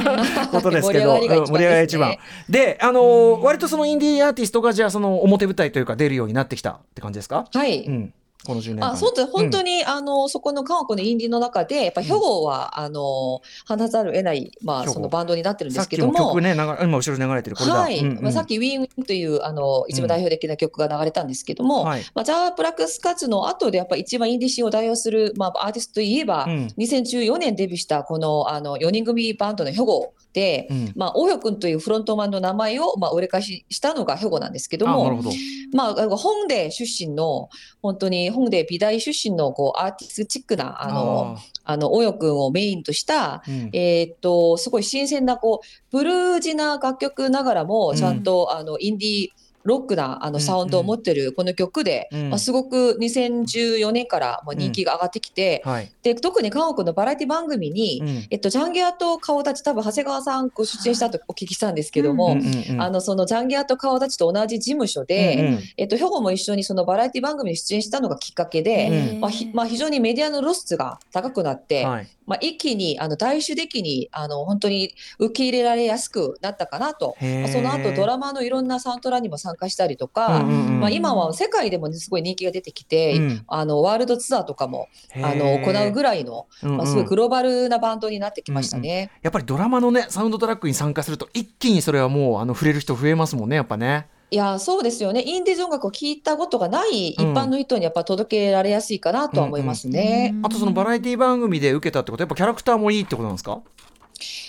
Speaker 2: ことですけど。
Speaker 4: 盛り上がりが一番ね。
Speaker 2: であのー割とそのインディーアーティストがじゃあその表舞台というか出るようになってきたって感じですか、
Speaker 4: はい。
Speaker 2: うん、この10年間。
Speaker 4: あ、そうです。本当に、あの、そこの韓国のインディの中で、やっぱ兵庫は、あの、話さざるを得ない、まあ、そのバンドになってるんで
Speaker 2: さっき
Speaker 4: すけども。
Speaker 2: も曲ね流れ今後ろに流れてる
Speaker 4: はい、
Speaker 2: うんうん。
Speaker 4: まあ、さっき「ウィンウィン」というあの一番代表的な曲が流れたんですけども、
Speaker 2: はい。
Speaker 4: まあ、ザ・ブラックスカッツの後でやっぱ一番インディシーンを代表する、まあ、アーティストといえば、
Speaker 2: うん。
Speaker 4: 2014年デビューしたこのあの4人組バンドの兵庫で、
Speaker 2: うん。
Speaker 4: まあ、大代君というフロントマンの名前を、まあ、売れ返ししたのが兵庫なんですけども
Speaker 2: あなるほど。
Speaker 4: まあ、本で出身の本当に本で美大出身のこうアーティスチックなあのあの大代君をメインとした
Speaker 2: ーうん。
Speaker 4: えーっと、すごい新鮮な、こう、ブルージな楽曲ながらも、ちゃんと、あの、インディーロックなあの
Speaker 2: うん
Speaker 4: サウンドを持ってるこの曲で、
Speaker 2: うん。
Speaker 4: まあ、すごく2014年からもう人気が上がってきて、
Speaker 2: はい、
Speaker 4: で、特に韓国のバラエティ番組に、
Speaker 2: うん。
Speaker 4: えっと、ジャンギアと顔立ち、多分長谷川さんご出演したと お聞きしたんですけども、
Speaker 2: うんうんうん。
Speaker 4: あの、そのジャンギアと顔立ちと同じ事務所で、
Speaker 2: うんうん。
Speaker 4: えっと、兵庫も一緒にそのバラエティ番組に出演したのがきっかけで、
Speaker 2: うん。
Speaker 4: まあひまあ、非常にメディアの露出が高くなって、
Speaker 2: はい
Speaker 4: まあ、一気にあの大衆的にあの本当に受け入れられやすくなったかなと、まあその後ドラマのいろんなサウンドラにも参加したりと
Speaker 2: う
Speaker 4: か、
Speaker 2: んうんうん
Speaker 4: まあ、今は世界でも、ね、すごい人気が出てきて、
Speaker 2: うん。
Speaker 4: あのワールドツアーとかもあの行うぐらいの、
Speaker 2: うんうん。
Speaker 4: まあ、すごいグローバルなバンドになってきましたね。
Speaker 2: やっぱりドラマのねサウンドトラックに参加すると一気にそれはもうあの触れる人増えますもんねやっぱね。
Speaker 4: いやそうですよね。インディーズ音楽を聴いたことがない一般の人にやっぱ届けられやすいかなとは思いますね。
Speaker 2: あとそのバラエティ番組で受けたってことはやっぱキャラクターもいいってことなんですか？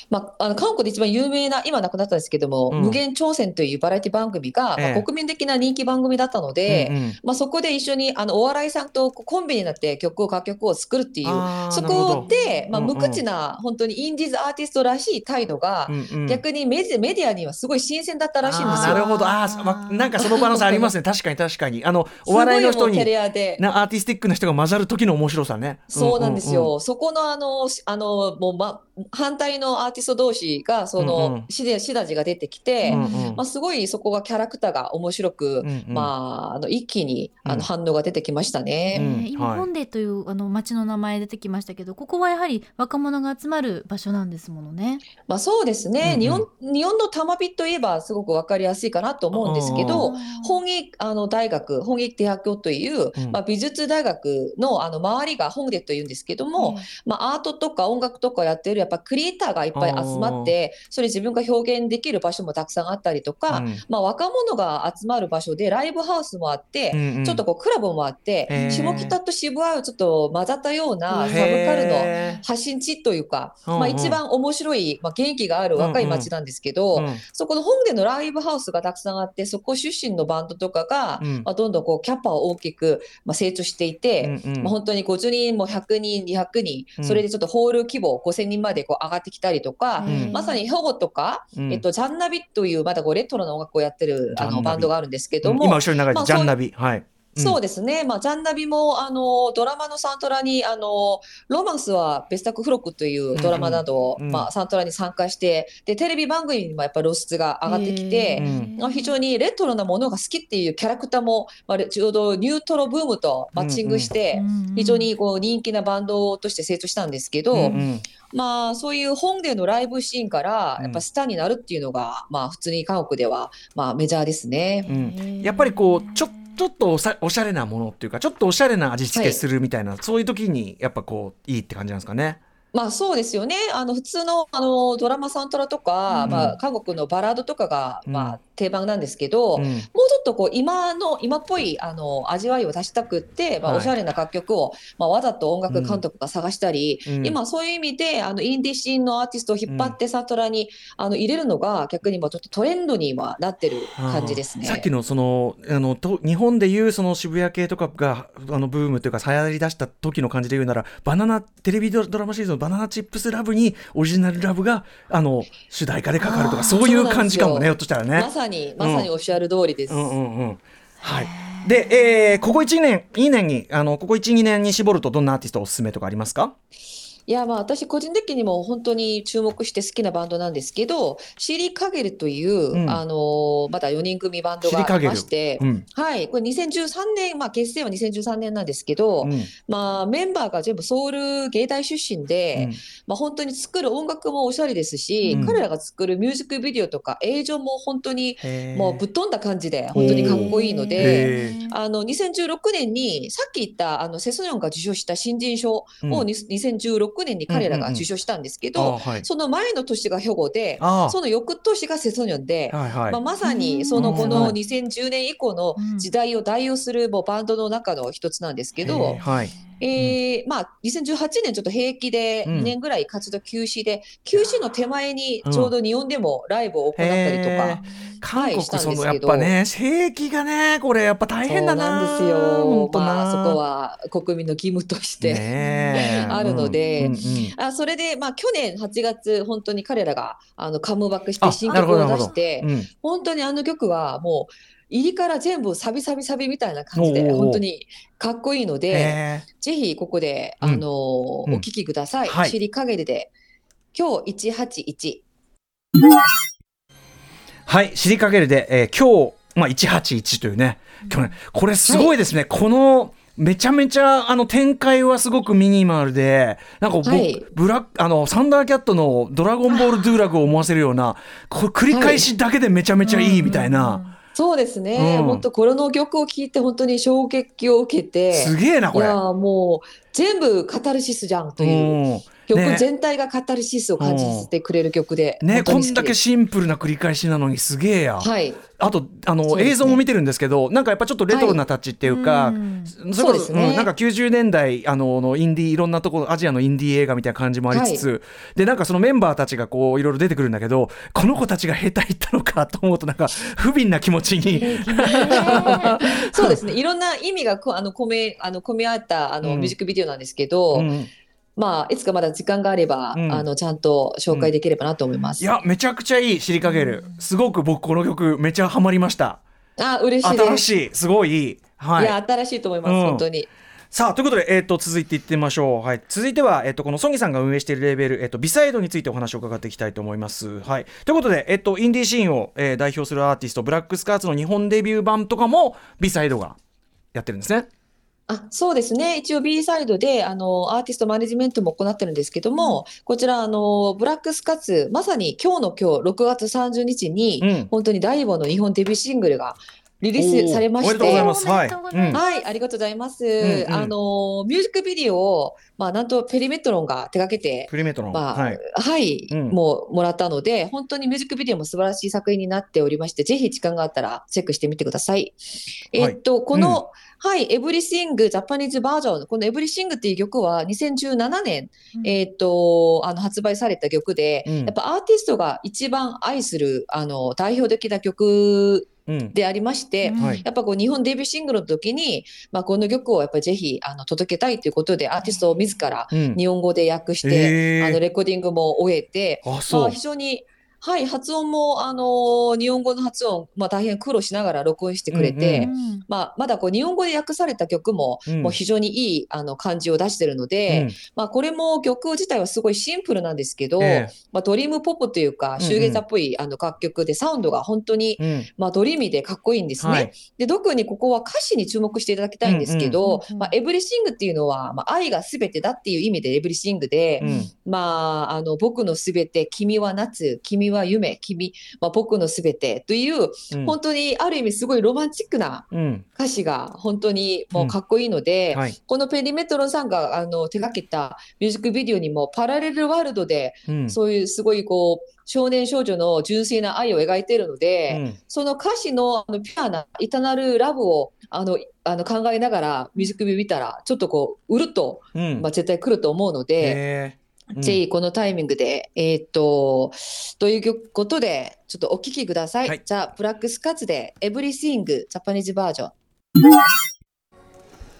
Speaker 4: まあ、あの韓国で一番有名な今なくなったんですけども、
Speaker 2: うん。
Speaker 4: 無限挑戦というバラエティ番組が、
Speaker 2: ええ。
Speaker 4: まあ、国民的な人気番組だったので、
Speaker 2: うん。うん
Speaker 4: まあ、そこで一緒にあのお笑いさんとコンビになって曲を楽曲を作るっていうそこで、まあ、
Speaker 2: うんうん。
Speaker 4: 無口な本当にインディーズアーティストらしい態度が、
Speaker 2: うんうん。
Speaker 4: 逆にメディメディアにはすごい新鮮だったらしいんですよ。
Speaker 2: なるほど。あまなんかそのバランスありますね。確かに確かに。あのお笑いの人に
Speaker 4: アで。
Speaker 2: なアーティスティックな人が混ざる時の面白さね
Speaker 4: そうなんですよ。
Speaker 2: うう
Speaker 4: そこのあの、しあの、もう、ま、反対のアーティティスト同士がそのシダシダジが出てきて、まあ、すごいそこがキャラクターが面白く、まあ、あの一気にあの反応が出てきましたね。
Speaker 3: 今本でというあの町の名前出てきましたけどここはやはり若者が集まる場所なんですものね。
Speaker 4: まあ、そうですね、日本日本の玉火といえばすごくわかりやすいかなと思うんですけど本益あの大学本益大学という、まあ、美術大学のあの周りが本でというんですけども、まあ、アートとか音楽とかやってるやっぱクリエイターがいっぱい集まってそれ自分が表現できる場所もたくさんあったりとか、
Speaker 2: うん。
Speaker 4: まあ、若者が集まる場所でライブハウスもあって、
Speaker 2: うんうん。
Speaker 4: ちょっとこうクラブもあって、
Speaker 2: へー。
Speaker 4: 下北と渋谷をちょっと混ざったようなサブカルの発信地というか、
Speaker 2: うんうん。
Speaker 4: まあ、一番面白い、まあ、元気がある若い街なんですけど、
Speaker 2: うん。
Speaker 4: そこの本でのライブハウスがたくさんあってそこ出身のバンドとかが、
Speaker 2: うん。
Speaker 4: まあ、どんどんこうキャパを大きく、まあ、成長していて、
Speaker 2: うんうん。
Speaker 4: まあ、本当に50人も100人200人、
Speaker 2: うん。
Speaker 4: それでちょっとホール規模5000人までこう上がってきたりとか、
Speaker 2: うん。
Speaker 4: まさに兵庫とか、
Speaker 2: うん。
Speaker 4: えっと、ジャンナビというまだこうレトロな音楽をやってるあのバンドがあるんですけども、
Speaker 2: 今後ろに流れて
Speaker 4: まあ
Speaker 2: るジャンナビ。はい
Speaker 4: そうですね、まあ、ジャンナビもあのドラマのサントラにあのロマンスはベスタックフロックというドラマなど、
Speaker 2: うんうん。
Speaker 4: まあ、サントラに参加してでテレビ番組にもやっぱ露出が上がってきて、まあ非常にレトロなものが好きっていうキャラクターも、まあ、ちょうどニュートロブームとマッチングして、
Speaker 3: うん
Speaker 4: 非常にこう人気なバンドとして成長したんですけど、
Speaker 2: うんうん。
Speaker 4: まあそういう本でのライブシーンから
Speaker 2: うん。
Speaker 4: やっぱスターになるっていうのが、まあ普通に韓国ではまあメジャーですね。
Speaker 2: うん。やっぱりこうちょちょっとおさおしゃれなものっていうかちょっとおしゃれな味付けするみたいな、そういう時にやっぱこういいって感じなんですかね？
Speaker 4: まあそうですよね。あの普通のあのドラマサントラとか、
Speaker 2: うん
Speaker 4: まあ韓国のバラードとかが、
Speaker 2: うん
Speaker 4: まあ定番なんですけど、
Speaker 2: うん。
Speaker 4: もうちょっとこう今の今っぽいあの味わいを出したくって、まあ
Speaker 2: はい。
Speaker 4: おしゃれな楽曲を、まあわざと音楽監督が探したり、
Speaker 2: うん。
Speaker 4: 今そういう意味であのインディーシーンのアーティストを引っ張ってサントラに、あの入れるのが逆にもちょっとトレンドにはなってる感じですね。
Speaker 2: さっきのそのあのと日本でいうその渋谷系とかがあのブームというか流行り出した時の感じで言うならバナナテレビドラマシリーズの「バナナチップスラブ」にオリジナルラブがあの主題歌でかかるとかそういう感じかもねひょっとしたらね。
Speaker 4: ま。さにまさにおっしゃる通りです。
Speaker 2: うん。うんうんはい、で、えーここ1年2年にあのここ12年に絞るとどんなアーティストおすすめとかありますか？
Speaker 4: いやまあ私個人的にも本当に注目して好きなバンドなんですけどシリカゲルという、
Speaker 2: うん。
Speaker 4: あのまだ4人組バンドがありまして、
Speaker 2: うん。
Speaker 4: はい。これ2013年まあ結成は2013年なんですけど、
Speaker 2: うん。
Speaker 4: まあメンバーが全部ソウル芸大出身で、
Speaker 2: うん。
Speaker 4: まあ本当に作る音楽もおしゃれですし、
Speaker 2: うん。
Speaker 4: 彼らが作るミュージックビデオとか映像も本当にもうぶっ飛んだ感じで本当にかっこいいので。あの2016年にさっき言ったあのセソニョンが受賞した新人賞を
Speaker 2: うん
Speaker 4: に2016年に彼らが受賞したんですけど、
Speaker 2: あはい。
Speaker 4: その前の年が兵庫で
Speaker 2: あー。
Speaker 4: その翌年がセソニョンで、
Speaker 2: はいはい。
Speaker 4: まあ、まさにそのこの2010年以降の時代を代表するもうバンドの中の一つなんですけど、
Speaker 2: はい
Speaker 4: えーまあ、2018年ちょっと兵役で
Speaker 2: うん。
Speaker 4: 2年ぐらい活動休止で、休止の手前にちょうど日本でもライブを行ったりとか。
Speaker 2: 韓国そのやっぱね兵役がねこれやっぱ大変だな
Speaker 4: なんですよ。まあ、そこは国民の義務として、あるので。
Speaker 2: うんうんうん。
Speaker 4: あそれで、まあ、去年8月、本当に彼らがあのカムバックし
Speaker 2: あ
Speaker 4: て新曲を出して、
Speaker 2: うん。
Speaker 4: 本当にあの曲はもう、入りから全部サビサビサビみたいな感じで、本当にかっこいいので、
Speaker 2: へ
Speaker 4: ぜひここで、
Speaker 2: うん。
Speaker 4: あのお
Speaker 2: うん。
Speaker 4: 聴きください。
Speaker 2: はい。
Speaker 4: 知り陰りで、今日181。
Speaker 2: はい、知りかけるで、えー今日、まあ、181というね、去年、これすごいですね、この、めちゃめちゃあの展開はすごくミニマルで、なんか僕、
Speaker 4: はい。
Speaker 2: ブラックあのサンダーキャットのドラゴンボールドゥーラグを思わせるような、これ繰り返しだけでめちゃめちゃいいみたいな、
Speaker 4: そうですね、
Speaker 2: うん
Speaker 4: 本当、この曲を聴いて、本当に衝撃を受けて、
Speaker 2: すげえな、これ。
Speaker 4: いやーもう全部カタルシスじゃんという。
Speaker 2: うん
Speaker 4: 曲全体がカタルシスを感じさせてくれる曲で、
Speaker 2: ね。こんだけシンプルな繰り返しなのにすげえや、
Speaker 4: はい、
Speaker 2: あとあの、
Speaker 4: ね。
Speaker 2: 映像も見てるんですけどなんかやっぱちょっとレトロなタッチっていうか、
Speaker 3: うん
Speaker 2: それこ
Speaker 4: そうですね。
Speaker 2: んなんか90年代あののインディーいろんなところアジアのインディー映画みたいな感じもありつつ、でなんかそのメンバーたちがこういろいろ出てくるんだけどこの子たちが兵隊行ったのかと思うとなんか不憫な気持ちに。
Speaker 4: そうですね。いろんな意味がこあの込めあの込み合ったあの、
Speaker 2: うん。
Speaker 4: ミュージックビデオなんですけど、
Speaker 2: うん
Speaker 4: まあいつかまだ時間があれば、
Speaker 2: うん。
Speaker 4: あのちゃんと紹介できればなと思います。
Speaker 2: いやめちゃくちゃいいシリカゲルすごく僕この曲めちゃハマりました。
Speaker 4: あ嬉しい。
Speaker 2: 新しい。すごいいい。はい。
Speaker 4: いや新しいと思います、
Speaker 2: うん。
Speaker 4: 本当に。
Speaker 2: さあということで、えー、と続いていってみましょう、はい、続いては、えー、とこのソニーさんが運営しているレーベル、えー、とビサイドについてお話を伺っていきたいと思います。はい、ということで、えー、とインディーシーンを、えー代表するアーティストブラックスカーツの日本デビュー版とかもビサイドがやってるんですね。
Speaker 4: あそうですね。一応 B サイドであのアーティストマネジメントも行ってるんですけども、こちらあのブラックスカツまさに今日の今日6月30日に、
Speaker 2: うん
Speaker 4: 本当に第5の日本デビューシングルがリリースされまして。
Speaker 2: おめでとうございます。はい。
Speaker 4: はい、ありがとうございます。
Speaker 2: んうん
Speaker 4: あのミュージックビデオを、まあ、なんとペリメトロンが手掛けて、
Speaker 2: プリメトロン。
Speaker 4: まあ、
Speaker 2: はい。
Speaker 4: はい、
Speaker 2: うん
Speaker 4: もうもらったので、本当にミュージックビデオも素晴らしい作品になっておりまして、ぜひ時間があったらチェックしてみてください。えっと、この、はい、エブリシング、ジャパニーズバージョン、このエブリシングっていう曲は2017年、
Speaker 3: うん
Speaker 4: えっと、あの発売された曲で、
Speaker 2: うん
Speaker 4: やっぱアーティストが一番愛するあの代表的な曲
Speaker 2: うん。
Speaker 4: でありまして、
Speaker 3: うん
Speaker 2: はい。
Speaker 4: やっぱこう日本デビューシングルの時に、まあ、この曲をやっぱりぜひあの届けたいということでアーティストを自ら
Speaker 2: うん
Speaker 4: 日本語で訳して、
Speaker 2: へー
Speaker 4: あのレコーディングも終えて、
Speaker 2: あ、そう。
Speaker 4: まあ、非常に、はい、発音もあの日本語の発音、まあ、大変苦労しながら録音してくれて、
Speaker 2: うん
Speaker 3: うん
Speaker 4: まあ、まだこう日本語で訳された曲も,、
Speaker 2: うん
Speaker 4: もう非常にいいあの感じを出してるので、
Speaker 2: うん
Speaker 4: まあ、これも曲自体はすごいシンプルなんですけど、
Speaker 2: え
Speaker 4: まあ、 dream pop というか
Speaker 2: うん
Speaker 4: シューゲイザーっぽいあの楽曲でサウンドが本当に、
Speaker 2: えうん。
Speaker 4: まあ、ドリーミーでかっこいいんですね。
Speaker 2: はい。
Speaker 4: で特にここは歌詞に注目していただきたいんですけど、
Speaker 3: うんうんうん
Speaker 4: まあ、エブリシングっていうのは、まあ、愛がすべてだっていう意味でエブリシングで、
Speaker 2: うん。
Speaker 4: まあ、あの僕のすべて、君は夏、君は夢、君、まあ、僕のすべてという、
Speaker 2: うん
Speaker 4: 本当にある意味すごいロマンチックな
Speaker 2: うん。
Speaker 4: 歌詞が本当にもうかっこいいので、
Speaker 2: はい。
Speaker 4: このペリメトロンさんがあの手掛けたミュージックビデオにもパラレルワールドで
Speaker 2: うん。
Speaker 4: そういうすごいこう少年少女の純粋な愛を描いているので、
Speaker 2: うん
Speaker 4: その歌詞のあのピュアな、いたなるラブをあのあの考えながらミュージックビデオ見たら、ちょっとこう、うるっと、
Speaker 2: うん。
Speaker 4: まあ、絶対来ると思うので、ぜひこのタイミングで、えーっと、ということで、ちょっとお聞きください。
Speaker 2: はい。
Speaker 4: じゃあ、ブラックスカッツで、エブリシング、ジャパニーズバージョン。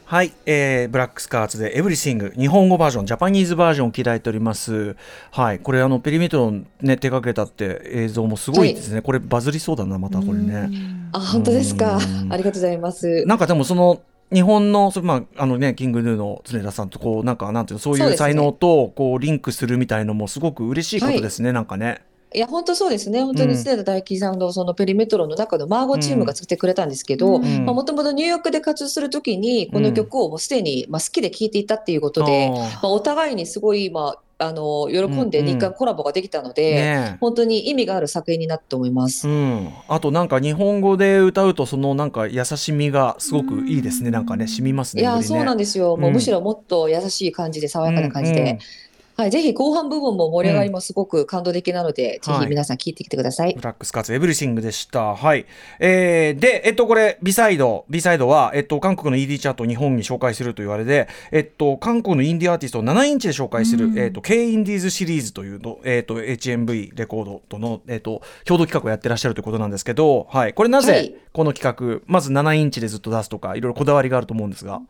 Speaker 2: はい、えー、ブラックスカーツでエブリシング日本語バージョンジャパニーズバージョンを聞いております。はい。これあのペリメトロンね手掛けたって映像もすごいですね、これバズりそうだなまたこれね。
Speaker 4: あ、本当ですか？
Speaker 2: う。ん。
Speaker 4: ありがとうございます。
Speaker 2: なんかでもその日本のそれまああのねキングヌーの常田さんとこうなんかなんていうのそういう才能とこうリンクするみたいのもすごく嬉しいことですね、なんかね。
Speaker 4: いや、本当そうですね。本当に
Speaker 2: うん。
Speaker 4: 常田大樹さんのそのペリメトロの中のマーゴチームが作ってくれたんですけど、もともとニューヨークで活動するときに、この曲をもうすでに、まあ、好きで聴いていたっていうことで、
Speaker 2: あ
Speaker 4: まあ、お互いにすごい、まあ、あの、喜んで
Speaker 2: うんうん。
Speaker 4: 日韓コラボができたの
Speaker 2: ー
Speaker 4: で、
Speaker 2: ねえ。
Speaker 4: 本当に意味がある作品になったと思います。
Speaker 2: うん、あとなんか日本語で歌うとそのなんか優しみがすごくいいですね。なんかね染みますね
Speaker 4: いや、そうなんですよ。もう
Speaker 2: うん。
Speaker 4: むしろもっと優しい感じで、爽やかな感じで。
Speaker 2: うんうん
Speaker 4: はい、ぜひ後半部分も盛り上がりもすごく感動的なので、
Speaker 2: はい
Speaker 4: ぜひ皆さん聞いてきてください。
Speaker 2: ブラックスカーツエブリシングでした。はい。えーで、えっと、これ、ビサイド、ビサイドは、えっと、韓国の ED チャートを日本に紹介するというあれで、えっと、韓国のインディアーティストを7インチで紹介する、
Speaker 3: うん
Speaker 2: えっと、K インディーズシリーズというの、えっと、HMV レコードとの、えっと、共同企画をやってらっしゃるということなんですけど、はい。これなぜ
Speaker 4: はい、
Speaker 2: この企画、まず7インチでずっと出すとか、いろいろこだわりがあると思うんですが。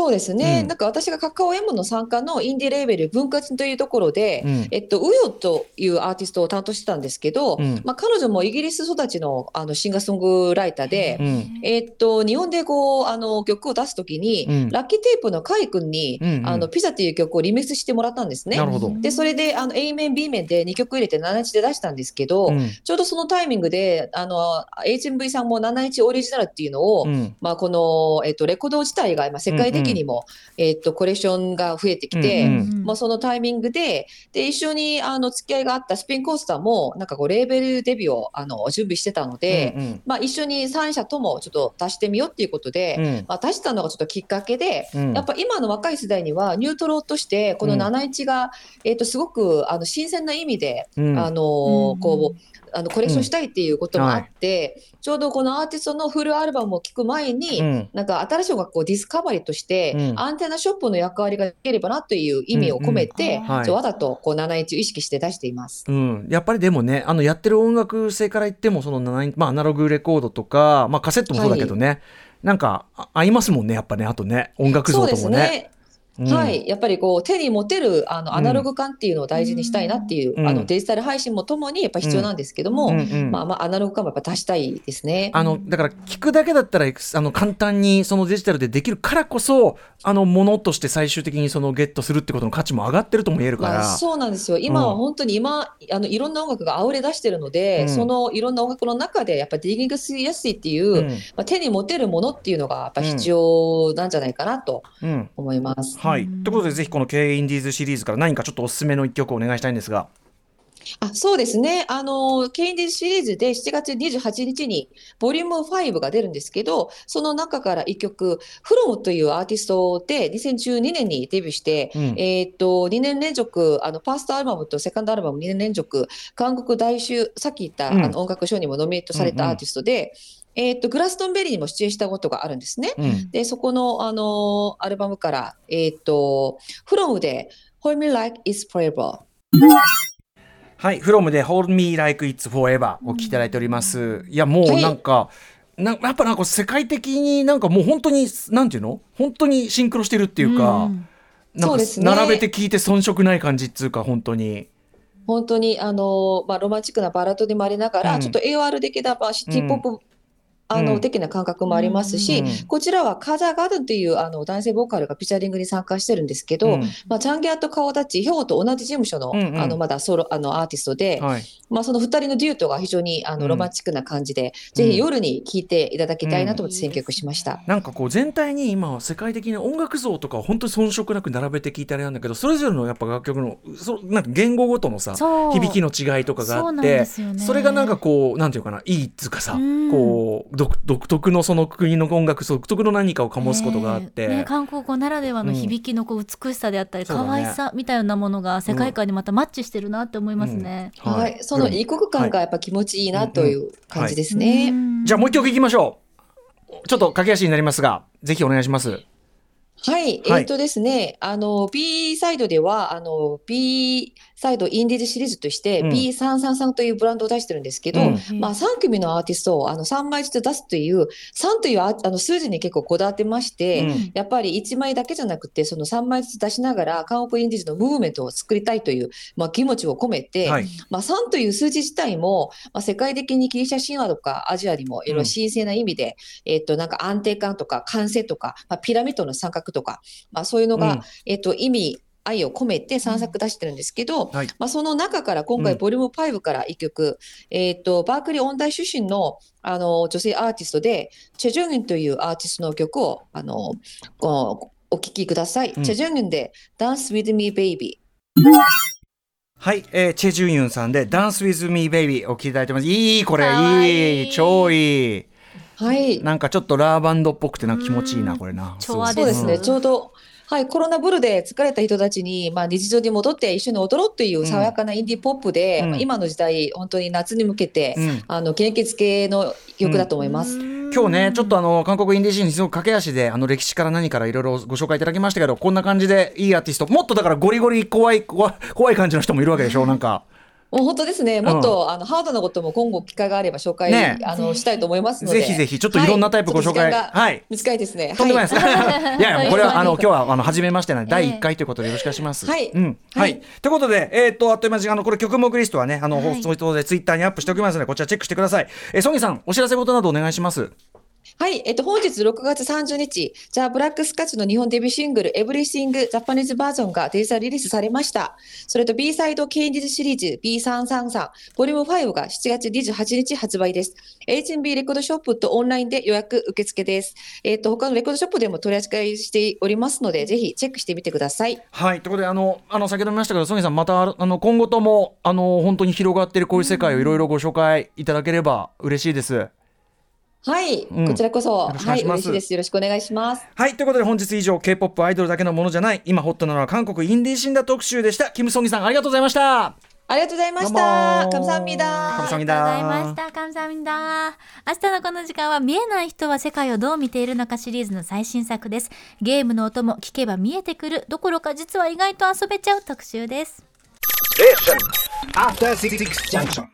Speaker 4: そうですね。
Speaker 2: うん
Speaker 4: なんか私がカカオ M の参加のインディレーベル文化人というところで、
Speaker 2: うん
Speaker 4: えっと、ウヨというアーティストを担当してたんですけど、
Speaker 2: うん
Speaker 4: まあ、彼女もイギリス育ちのあのシンガーソングライターで、
Speaker 2: うん。
Speaker 4: えっと、日本でこうあの曲を出すときに、
Speaker 2: うん
Speaker 4: ラッキーテープのカイ君に、
Speaker 2: うんうん
Speaker 4: あのピザっていう曲をリミックスしてもらったんですね
Speaker 2: な。るほど。
Speaker 4: で、それであの A 面、B 面で2曲入れて7日で出したんですけど、
Speaker 2: うん
Speaker 4: ちょうどそのタイミングで、あの HMV さんも7日オリジナルっていうのを、
Speaker 2: うん
Speaker 4: まあ、この、えっと、レコード自体が今世界的的にも、えっとコレクションが増えてきて、
Speaker 2: うん
Speaker 3: うん。
Speaker 4: まあ、そのタイミングでで一緒にあの付き合いがあったスピンコースターもなんかこうレーベルデビューをあの準備してたので、
Speaker 2: うんうん。
Speaker 4: まあ、一緒に3社ともちょっと出してみようっていうことで、
Speaker 2: うん。
Speaker 4: まあ、出したのがちょっときっかけで、
Speaker 2: うん。
Speaker 4: やっぱ今の若い世代にはニュートロとしてこの
Speaker 2: うん。
Speaker 4: 71が、えっとすごくあの新鮮な意味で、
Speaker 2: うん。
Speaker 4: あの
Speaker 3: うん。
Speaker 4: こうあのコレクションしたいっていうこともあって、ちょうどこのアーティストのフルアルバムを聴く前に、
Speaker 2: うん。
Speaker 4: なんか新しい音楽をディスカバリーとして、
Speaker 2: うん。
Speaker 4: アンテナショップの役割ができればなという意味を込めて、
Speaker 3: うんうん。
Speaker 2: はい。
Speaker 4: わざとこう71を意識して出しています。
Speaker 2: うん、やっぱりでもねあのやってる音楽性から言ってもその7まあ、アナログレコードとか、まあ、カセットもそうだけどね、なんかあ合いますもんねやっぱねあとね音楽像ともね。
Speaker 4: ね。
Speaker 2: うん。
Speaker 4: はい、やっぱりこう手に持てるあのアナログ感っていうのを大事にしたいなっていう、
Speaker 2: うん。
Speaker 4: あのデジタル配信もともにやっぱ必要なんですけども、
Speaker 2: うん。うん
Speaker 4: まあまあアナログ感もやっぱ足したいですね。
Speaker 2: あのだから聞くだけだったらあの簡単にそのデジタルでできるからこそあのものとして最終的にそのゲットするってことの価値も上がってるとも言えるから、
Speaker 4: まあ、そうなんですよ。今は本当に今、あのいろんな音楽が溢れ出してるので、
Speaker 2: うん。
Speaker 4: そのいろんな音楽の中でやっぱディギングしやすいっていう、
Speaker 2: うん。
Speaker 4: まあ、手に持てるものっていうのがやっぱ必要なんじゃないかなと
Speaker 2: うん。
Speaker 4: 思います。
Speaker 2: はい、ということでぜひこの K インディーズシリーズから何かちょっとおすすめの一曲お願いしたいんですが。
Speaker 4: あそうですね、あのケインディーズシリーズで7月28日にボリューム5が出るんですけど、その中から1曲、フロムというアーティストで2012年にデビューして、
Speaker 2: うん。
Speaker 4: えーっと2年連続、あのファーストアルバムとセカンドアルバム2年連続、韓国大衆、さっき言った、
Speaker 2: うん。
Speaker 4: あの音楽賞にもノミネートされたアーティストで、えーっとグラストンベリーにも出演したことがあるんですね。
Speaker 2: うん
Speaker 4: で、そこの、あのアルバムから、えーっと、フロムで Hold Me Like It's Forever。
Speaker 2: はい、フロムで Hold Me Like It's Forever お聞きいただいております。いや、もうなんか、なやっぱなんか世界的になんかもう本当に、なんていうの？本当にシンクロしてるっていうか、
Speaker 3: うん
Speaker 2: なんか
Speaker 4: そうですね
Speaker 2: 並べて聞いて遜色ない感じっつうか、本当に。
Speaker 4: 本当にあの、まあ、ロマンチックなバラードでもありながら、
Speaker 2: うん
Speaker 4: ちょっと AOR 的な、まあ、シティ・ポップ、あ
Speaker 2: うん。
Speaker 4: の的な感覚もありますし、
Speaker 2: うん
Speaker 4: こちらはカザーガーデンというあの男性ボーカルがピチャリングに参加してるんですけど、
Speaker 2: うん。
Speaker 4: まあ、チャンギャーと顔立ち、ヒョウと同じ事務所の,、あのまだソロあのアーティストで、
Speaker 2: はい。
Speaker 4: まあ、その2人のデュエットが非常にあ
Speaker 2: うん
Speaker 4: のロマンチックな感じで、ぜひ夜に聴いていただきたいなと思って選曲しました。
Speaker 2: なんかこう全体に今世界的に音楽像とかを本当に遜色なく並べて聞いてあれなんだけどそれぞれのやっぱ楽曲のそなんか言語ごとのさ響きの違いとかがあってそれがなんかこうなんていうかないいっつうかさ
Speaker 3: うん。
Speaker 2: こう独独特のその国の音楽独特の何かを醸すことがあって、
Speaker 3: えーね、韓国語ならではの響きのこう美しさであったり、
Speaker 2: そうだね。
Speaker 3: 可愛さみたいなものが世界観にまたマッチしてるなって思いますね。
Speaker 2: うん。
Speaker 4: はい、その異国感がやっぱ気持ちいいなという感じですね。
Speaker 3: うん。
Speaker 2: じゃあもう一曲いきましょう。ちょっと駆け足になりますがぜひお願いします。
Speaker 4: はい、
Speaker 2: はい。
Speaker 4: えっ、とですね、あの B サイドではあの B サイドインディーズシリーズとして
Speaker 2: うん。
Speaker 4: B333 というブランドを出してるんですけど、
Speaker 2: うん。
Speaker 4: まあ3組のアーティストをあの3枚ずつ出すという3というああの数字に結構こだわってまして、
Speaker 2: うん。
Speaker 4: やっぱり1枚だけじゃなくてその3枚ずつ出しながら韓国インディーズのムーブメントを作りたいというまあ気持ちを込めて、
Speaker 2: はい。
Speaker 4: まあ、3という数字自体も、まあ、世界的にギリシャ神話とかアジアにもいろいろ神聖な意味で、えっとなんか安定感とか完成とか、まあ、ピラミッドの三角とか、まあ、そういうのが、
Speaker 2: うん。
Speaker 4: えっと意味愛を込めて3作出してるんですけど、
Speaker 2: はい。
Speaker 4: まあ、その中から今
Speaker 2: うん。
Speaker 4: 回ボリューム5から1曲、えっとバークリー音大出身のあの女性アーティストでチェ・ジョンユンというアーティストの曲をあのお聴きください。
Speaker 2: うん。
Speaker 4: チェ・ジョンユンで Dance with me baby
Speaker 2: はい、えー、チェ・ジュンユンさんで「Dance with Me Baby」お聴きいただいてます。いいこれ。
Speaker 3: いい。
Speaker 2: いい超いい。
Speaker 4: はい。
Speaker 2: なんかちょっとラーバンドっぽくてなんか気持ちいいなこれな。
Speaker 3: 調和
Speaker 4: そうですね、
Speaker 2: ん
Speaker 4: ちょうど、はい、コロナブルで疲れた人たちに、まあ、日常に戻って一緒に踊ろうという爽やかなインディーポップで、
Speaker 2: うん。
Speaker 4: まあ今の時代、本当に夏に向けて、
Speaker 2: うん。
Speaker 4: あの献血系の曲だと思います。
Speaker 2: 今日ねちょっとあの韓国インディーシーにすごく駆け足であの歴史から何からいろいろご紹介いただきましたけどこんな感じでいいアーティストもっとだからゴリゴリ怖い怖い怖い感じの人もいるわけでしょなんか
Speaker 4: もう本当ですね、もっと、あのハードなことも今後機会があれば紹介、
Speaker 2: ね。
Speaker 4: あのしたいと思いますので、
Speaker 2: ぜひぜひちょっといろんなタイプご紹介。
Speaker 4: はい。短いですね。
Speaker 2: とんでもないです。い、やいや、これは、あの、
Speaker 3: はい
Speaker 2: 今日は、あの、初めましてな第
Speaker 3: ええ。
Speaker 2: 1回ということで、よろしくお願いします。
Speaker 4: はい。
Speaker 2: うん。は
Speaker 4: はい。
Speaker 2: い。ということで、えっと、あっという間にあの、これ曲目リストはね、あの、
Speaker 3: はい。
Speaker 2: 放送でツイッターにアップしておきますので、こちらチェックしてください。え、ソニーさん、お知らせ事などお願いします。
Speaker 4: はい、えっと、本日6月30日、ザ・ブラックスカッチの日本デビューシングル、エブリシング・ジャパニーズバージョンがデジタルリリースされました。それと B サイドケンディズシリーズ B333、ボリューム5が7月28日発売です。H&B レコードショップとオンラインで予約受付です。えっと、他のレコードショップでも取り扱いしておりますので、ぜひチェックしてみてください。
Speaker 2: はいということであのあの先ほども言いましたけどソニーさんまたあの今後ともあの本当に広がっているこういう世界をいろいろご紹介いただければ嬉しいです。
Speaker 4: はい、
Speaker 2: うん
Speaker 4: こちらこそ、はいい、
Speaker 2: ろしくお願します
Speaker 4: 嬉しいです。よろしくお願いします。
Speaker 2: はいということで本日以上 K-POP アイドルだけのものじゃない今ホットなのは韓国インディーシンダ特集でしたキム・ソンギさんありがとうございました
Speaker 4: ありがとうございまし
Speaker 2: どう
Speaker 4: た。
Speaker 2: も
Speaker 4: カムサハミダ
Speaker 2: 감사합
Speaker 3: あり
Speaker 2: 니다
Speaker 3: がとうございました。감사합니다。明日のこの時間は見えない人は世界をどう見ているのかシリーズの最新作です。ゲームの音も聞けば見えてくるどころか実は意外と遊べちゃう特集です。
Speaker 5: Station. After Six Junction.